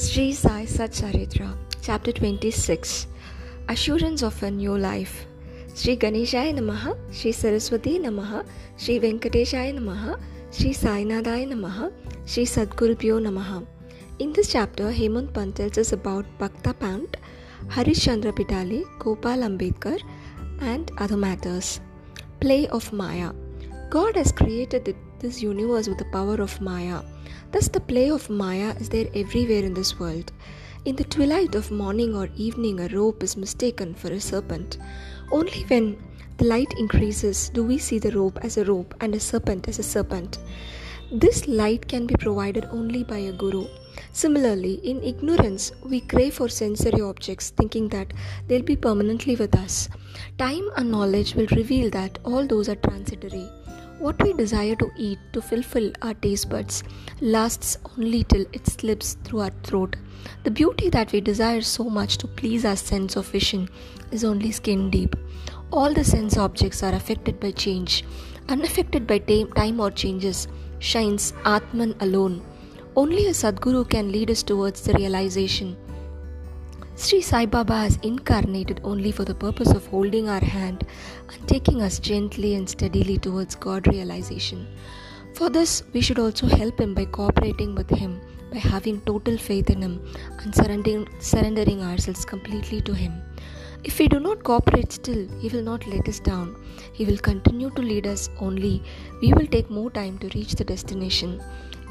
Sri Sai Satcharitra, Chapter 26 Assurance of a New Life. Sri Ganeshaya Namaha, Sri Saraswati Namaha, Sri Venkateshaya Namaha, Sri Sainadaya Namaha, Sri Sadgurubhyo Namaha. In this chapter, Hemadpant tells us about Bhakta Pant, Harish Chandra Pitale, Gopal Ambedkar, and other matters. Play of Maya. God has created this universe with the power of Maya. Thus, the play of Maya is there everywhere in this world. In the twilight of morning or evening, a rope is mistaken for a serpent. Only when the light increases do we see the rope as a rope and a serpent as a serpent. This light can be provided only by a guru. Similarly, in ignorance, we crave for sensory objects thinking that they'll be permanently with us. Time and knowledge will reveal that all those are transitory. What we desire to eat to fulfill our taste buds lasts only till it slips through our throat. The beauty that we desire so much to please our sense of vision is only skin deep. All the sense objects are affected by change. Unaffected by time or changes shines Atman alone. Only a Sadguru can lead us towards the realization Sri Sai Baba has incarnated only for the purpose of holding our hand and taking us gently and steadily towards God realization. For this, we should also help him by cooperating with him, by having total faith in him and surrendering, surrendering ourselves completely to him. If we do not cooperate still, he will not let us down. He will continue to lead us only. We will take more time to reach the destination.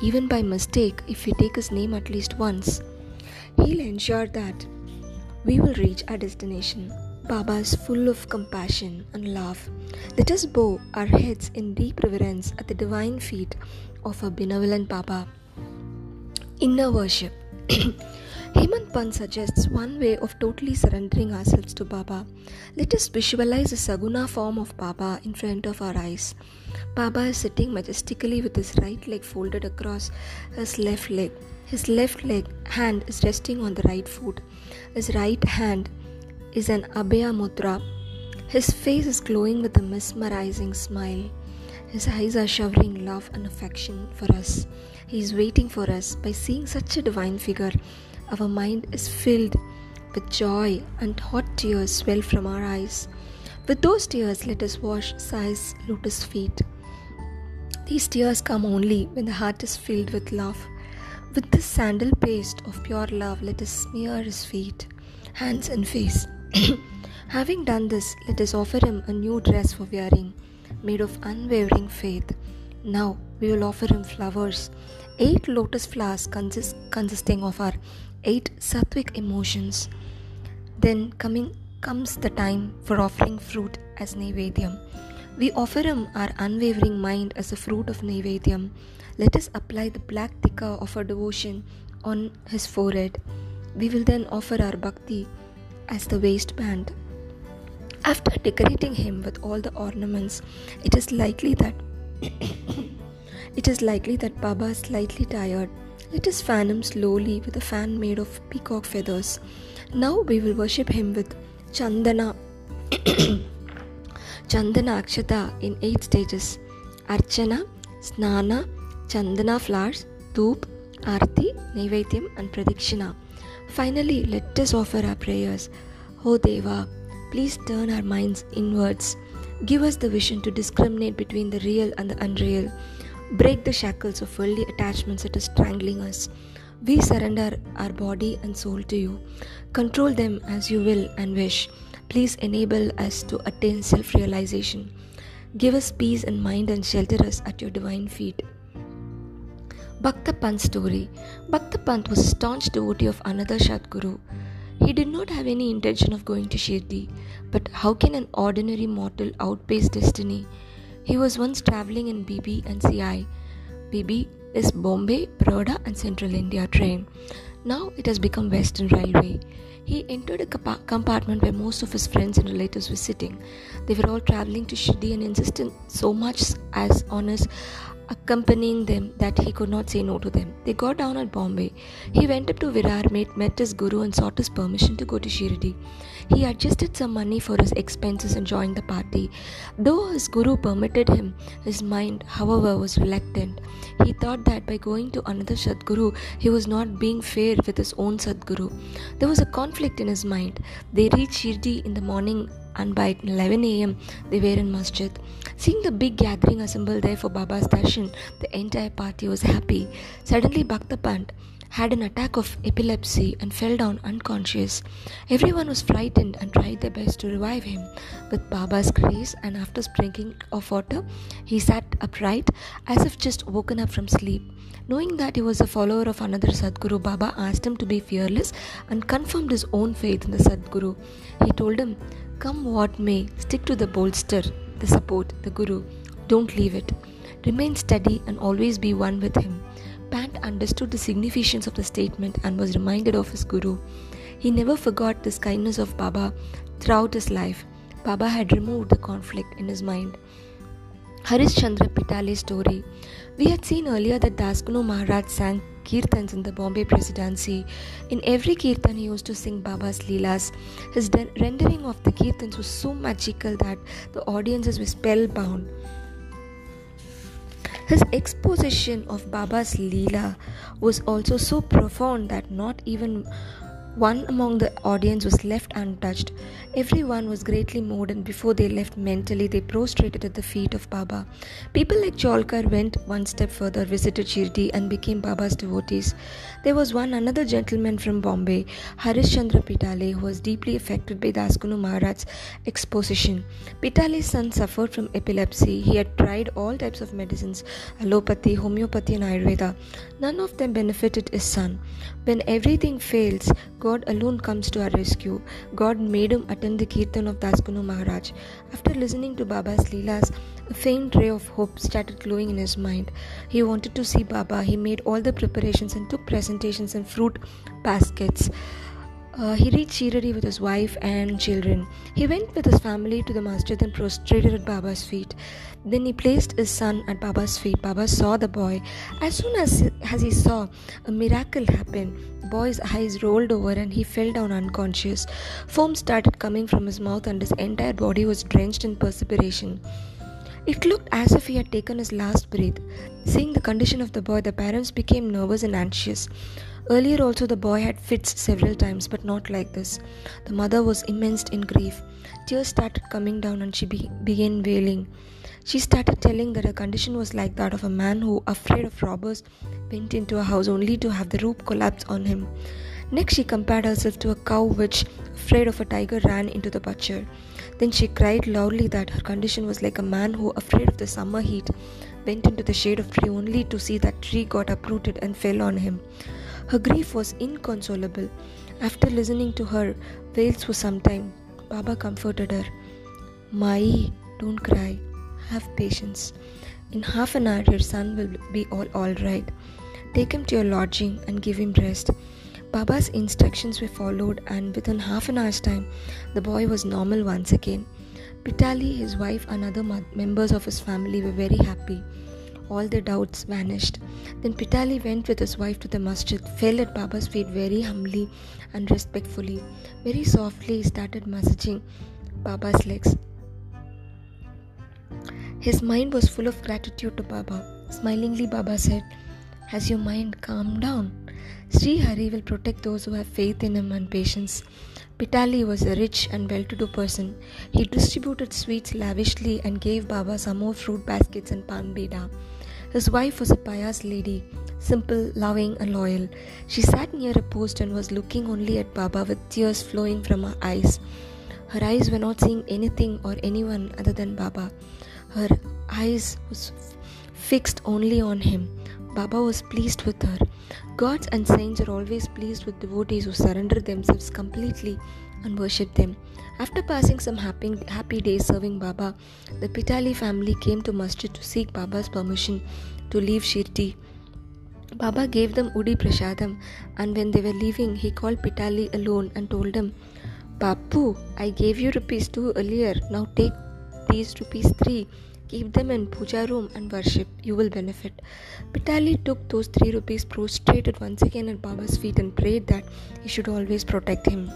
Even by mistake, if we take his name at least once, he'll ensure that we will reach our destination. Baba is full of compassion and love. Let us bow our heads in deep reverence at the divine feet of our benevolent Baba. Inner worship. Hemadpant suggests one way of totally surrendering ourselves to Baba. Let us visualize the Saguna form of Baba in front of our eyes. Baba is sitting majestically with his right leg folded across his left leg. His left leg hand is resting on the right foot. His right hand is an Abhaya Mudra. His face is glowing with a mesmerizing smile. His eyes are showering love and affection for us. He is waiting for us. By seeing such a divine figure, our mind is filled with joy and hot tears swell from our eyes. With those tears, let us wash Sai's lotus feet. These tears come only when the heart is filled with love. With this sandal paste of pure love, let us smear his feet, hands, and face. Having done this, let us offer him a new dress for wearing, made of unwavering faith. Now we will offer him flowers, eight lotus flowers consist, consisting of our eight sattvic emotions. Then coming comes the time for offering fruit as Naivedyam. We offer him our unwavering mind as a fruit of Naivedyam let us apply the black tikka of our devotion on his forehead. We will then offer our bhakti as the waistband. After decorating him with all the ornaments, it is likely that it is likely that Baba is slightly tired. Let us fan him slowly with a fan made of peacock feathers. Now we will worship him with Chandana Chandana Akshata in eight stages Archana, Snana, Chandana flowers, Dhoop, Arti, Naivedyam, and Pradakshina. Finally, let us offer our prayers. O Deva, please turn our minds inwards. Give us the vision to discriminate between the real and the unreal. Break the shackles of worldly attachments that are strangling us. We surrender our body and soul to you. Control them as you will and wish. Please enable us to attain self realization. Give us peace in mind and shelter us at your divine feet. Bhakta Pant story. Bhakta Pant was a staunch devotee of another Sadguru. He did not have any intention of going to Shirdi, but how can an ordinary mortal outpace destiny? He was once traveling in BB and CI. BB is Bombay, Baroda, and Central India train. Now it has become Western Railway. He entered a compartment where most of his friends and relatives were sitting. They were all traveling to Shirdi and insisted so much as on his accompanying them that he could not say no to them. They got down at Bombay. He went up to Virar, met, met his guru, and sought his permission to go to Shirdi. He adjusted some money for his expenses and joined the party. Though his guru permitted him, his mind, however, was reluctant. He thought that by going to another Sadguru, he was not being fair with his own Sadguru. There was a conflict in his mind. They reached Shirdi in the morning and by 11 am they were in masjid. Seeing the big gathering assembled there for Baba's darshan, the entire party was happy. Suddenly Bhakta Pant had an attack of epilepsy and fell down unconscious. Everyone was frightened and tried their best to revive him. With Baba's grace and after sprinkling of water, he sat upright as if just woken up from sleep. Knowing that he was a follower of another Sadguru, Baba asked him to be fearless and confirmed his own faith in the Sadguru. He told him, Come what may, stick to the bolster, the support, the Guru. Don't leave it. Remain steady and always be one with him. Pant understood the significance of the statement and was reminded of his Guru. He never forgot this kindness of Baba throughout his life. Baba had removed the conflict in his mind. Harish Chandra Pitale's story. We had seen earlier that Das Ganu Maharaj sang kirtans in the Bombay Presidency. In every kirtan, he used to sing Baba's Leelas. His de- rendering of the kirtans was so magical that the audiences were spellbound. His exposition of Baba's Leela was also so profound that not even one among the audience was left untouched. Everyone was greatly moved, and before they left mentally, they prostrated at the feet of Baba. People like Cholkar went one step further, visited Shirdi, and became Baba's devotees. There was one another gentleman from Bombay, Harish Chandra Pitale, who was deeply affected by Das Ganu Maharaj's exposition. Pitale's son suffered from epilepsy. He had tried all types of medicines allopathy, homeopathy, and Ayurveda. None of them benefited his son. When everything fails, God alone comes to our rescue. God made him attend the Kirtan of Das Ganu Maharaj. After listening to Baba's Leelas, a faint ray of hope started glowing in his mind. He wanted to see Baba. He made all the preparations and took presentations and fruit baskets. Uh, he reached Shirdi with his wife and children. He went with his family to the masjid and prostrated at Baba's feet. Then he placed his son at Baba's feet. Baba saw the boy. As soon as, as he saw, a miracle happened. Boy's eyes rolled over and he fell down unconscious. Foam started coming from his mouth and his entire body was drenched in perspiration. It looked as if he had taken his last breath. Seeing the condition of the boy, the parents became nervous and anxious. Earlier, also, the boy had fits several times, but not like this. The mother was immense in grief. Tears started coming down and she be- began wailing. She started telling that her condition was like that of a man who, afraid of robbers, went into a house only to have the roof collapse on him. Next, she compared herself to a cow which, afraid of a tiger, ran into the butcher. Then she cried loudly that her condition was like a man who, afraid of the summer heat, went into the shade of tree only to see that tree got uprooted and fell on him. Her grief was inconsolable. After listening to her wails for some time, Baba comforted her. Mai, don't cry. Have patience. In half an hour, your son will be all, all right. Take him to your lodging and give him rest. Baba's instructions were followed, and within half an hour's time, the boy was normal once again. Pitale, his wife, and other members of his family were very happy all their doubts vanished. Then Pitale went with his wife to the masjid, fell at Baba's feet very humbly and respectfully. Very softly, he started massaging Baba's legs. His mind was full of gratitude to Baba. Smilingly, Baba said, Has your mind calmed down? Sri Hari will protect those who have faith in him and patience. Pitale was a rich and well to do person. He distributed sweets lavishly and gave Baba some more fruit baskets and beda. His wife was a pious lady, simple, loving, and loyal. She sat near a post and was looking only at Baba with tears flowing from her eyes. Her eyes were not seeing anything or anyone other than Baba. Her eyes was fixed only on him. Baba was pleased with her. Gods and saints are always pleased with devotees who surrender themselves completely and worship them. After passing some happy, happy days serving Baba, the Pitale family came to masjid to seek Baba's permission to leave Shirdi. Baba gave them Udi Prasadam, and when they were leaving, he called Pitale alone and told him, Bapu, I gave you rupees two earlier, now take these rupees three. Keep them in puja room and worship. You will benefit. Pitale took those three rupees, prostrated once again at Baba's feet, and prayed that he should always protect him.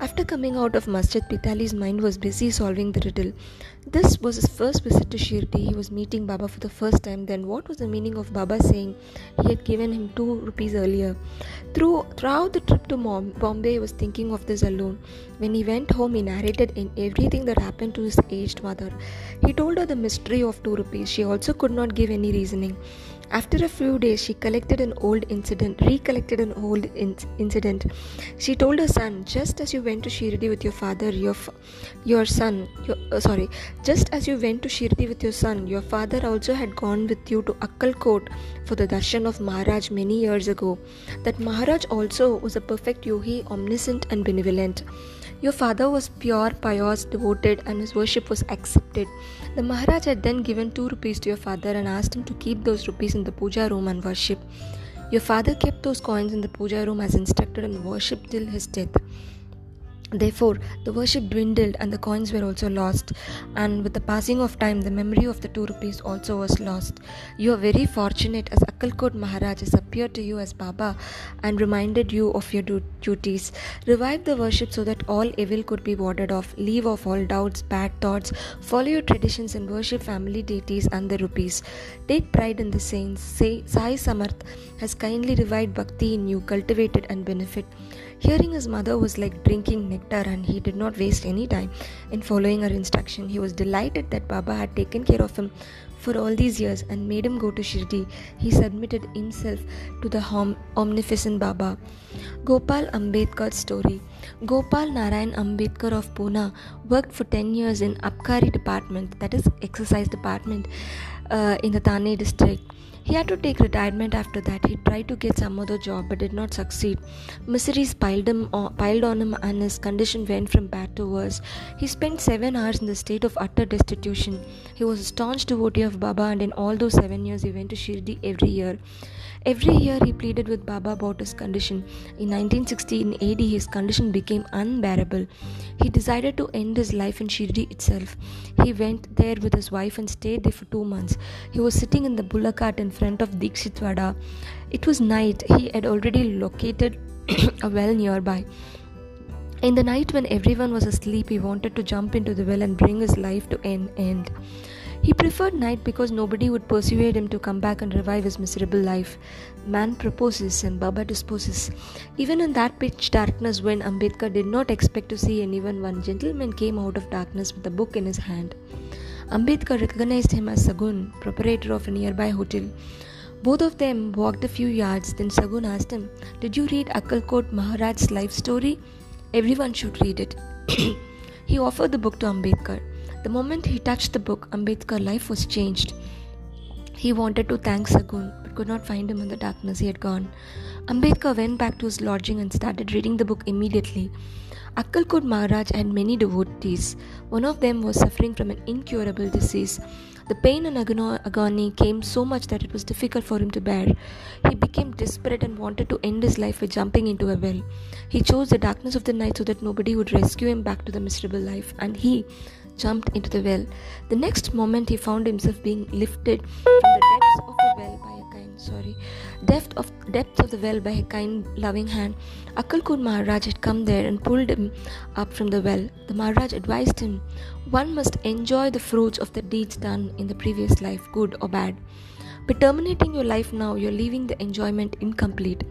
After coming out of masjid, Pitale's mind was busy solving the riddle. This was his first visit to Shirdi. He was meeting Baba for the first time. Then, what was the meaning of Baba saying he had given him two rupees earlier? Through, throughout the trip to Bombay, he was thinking of this alone. When he went home, he narrated in everything that happened to his aged mother. He told her the mystery of two rupees. She also could not give any reasoning. After a few days, she collected an old incident, recollected an old in- incident. She told her son, "Just as you went to Shirdi with your father, your your son, your, uh, sorry, just as you went to Shirdi with your son, your father also had gone with you to Akkalkot for the darshan of Maharaj many years ago. That Maharaj also was a perfect yogi, omniscient and benevolent." Your father was pure, pious, devoted, and his worship was accepted. The Maharaj had then given two rupees to your father and asked him to keep those rupees in the puja room and worship. Your father kept those coins in the puja room as instructed and worshipped till his death. Therefore, the worship dwindled and the coins were also lost. And with the passing of time, the memory of the two rupees also was lost. You are very fortunate as Akkalkot Maharaj has appeared to you as Baba and reminded you of your duties. Revive the worship so that all evil could be warded off. Leave off all doubts, bad thoughts. Follow your traditions and worship family deities and the rupees. Take pride in the saints. Sai Samarth has kindly revived bhakti in you, cultivated and benefit. Hearing his mother was like drinking nectar, and he did not waste any time in following her instruction. He was delighted that Baba had taken care of him for all these years and made him go to Shirdi. He submitted himself to the hom- omnificent Baba. Gopal Ambedkar's story. Gopal Narayan Ambedkar of Pune worked for 10 years in Abkari department, that is excise department, uh, in the Thane district. He had to take retirement after that. He tried to get some other job but did not succeed. Miseries piled, him on, piled on him and his condition went from bad to worse. He spent seven hours in the state of utter destitution. He was a staunch devotee of Baba and in all those seven years he went to Shirdi every year. Every year he pleaded with Baba about his condition. In 1916 AD, his condition became unbearable. He decided to end his life in Shirdi itself. He went there with his wife and stayed there for two months. He was sitting in the bullock cart in front of Dikshitwada. It was night. He had already located a well nearby. In the night when everyone was asleep, he wanted to jump into the well and bring his life to an end. He preferred night because nobody would persuade him to come back and revive his miserable life. Man proposes and Baba disposes. Even in that pitch darkness, when Ambedkar did not expect to see anyone, one gentleman came out of darkness with a book in his hand. Ambedkar recognized him as Sagun, proprietor of a nearby hotel. Both of them walked a few yards, then Sagun asked him, Did you read Akkalkot Maharaj's life story? Everyone should read it. he offered the book to Ambedkar. The moment he touched the book, Ambedkar's life was changed. He wanted to thank Sagun but could not find him in the darkness. He had gone. Ambedkar went back to his lodging and started reading the book immediately. Akkalkot Maharaj had many devotees. One of them was suffering from an incurable disease. The pain and agony came so much that it was difficult for him to bear. He became desperate and wanted to end his life by jumping into a well. He chose the darkness of the night so that nobody would rescue him back to the miserable life, and he jumped into the well. The next moment he found himself being lifted from the depths of the well by a kind sorry depth of depths of the well by a kind loving hand. Akkalkot Maharaj had come there and pulled him up from the well. The Maharaj advised him, one must enjoy the fruits of the deeds done in the previous life, good or bad. By terminating your life now, you're leaving the enjoyment incomplete.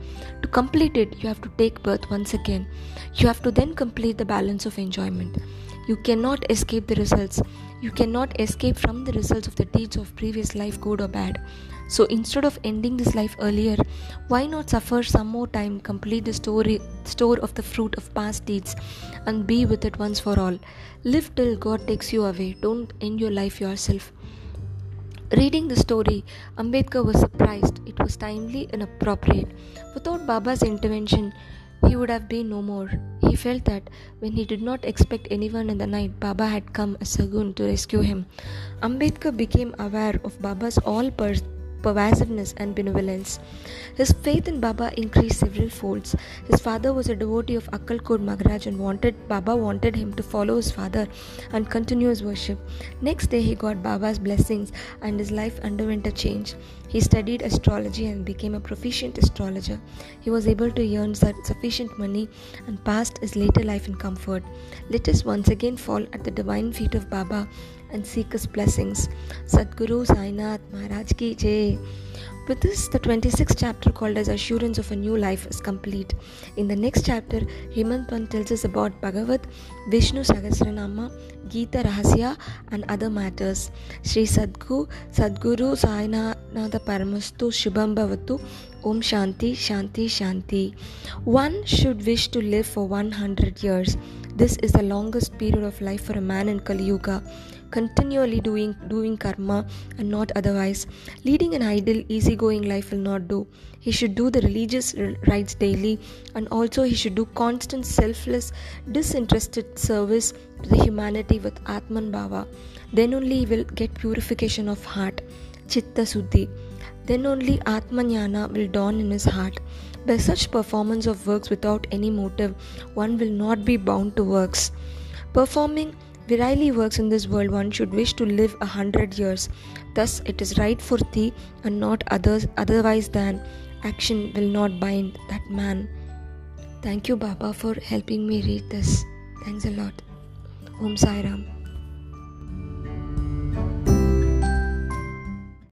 To complete it, you have to take birth once again. You have to then complete the balance of enjoyment. You cannot escape the results. You cannot escape from the results of the deeds of previous life, good or bad. So instead of ending this life earlier, why not suffer some more time, complete the story, store of the fruit of past deeds, and be with it once for all? Live till God takes you away. Don't end your life yourself. Reading the story, Ambedkar was surprised. It was timely and appropriate. Without Baba's intervention, he would have been no more. He felt that when he did not expect anyone in the night, Baba had come as a Sagun to rescue him. Ambedkar became aware of Baba's all pervasiveness, and benevolence. His faith in Baba increased several folds. His father was a devotee of Akkalkot Maharaj and wanted Baba wanted him to follow his father and continue his worship. Next day he got Baba's blessings and his life underwent a change. He studied astrology and became a proficient astrologer. He was able to earn sufficient money and passed his later life in comfort. Let us once again fall at the divine feet of Baba and seek his blessings. Sadguru Sainath Maharaj ki jai. With this, the 26th chapter called as Assurance of a New Life is complete. In the next chapter, Hemadpant tells us about Bhagavad, Vishnu Sahasranama, Gita Rahasya, and other matters. Sri Sadgu, Sadguru Sainatha Paramastu Shubham Bhavatu, Om Shanti, Shanti, Shanti. One should wish to live for 100 years. This is the longest period of life for a man in Kali Yuga. Continually doing doing karma and not otherwise. Leading an idle easygoing life will not do. He should do the religious rites daily and also he should do constant selfless disinterested service to the humanity with atman bhava. Then only he will get purification of heart chitta suddhi then only atmanyana will dawn in his heart by such performance of works without any motive one will not be bound to works performing Virili works in this world, one should wish to live a hundred years. Thus, it is right for thee and not others, otherwise than action will not bind that man. Thank you, Baba, for helping me read this. Thanks a lot. Om Sai Ram.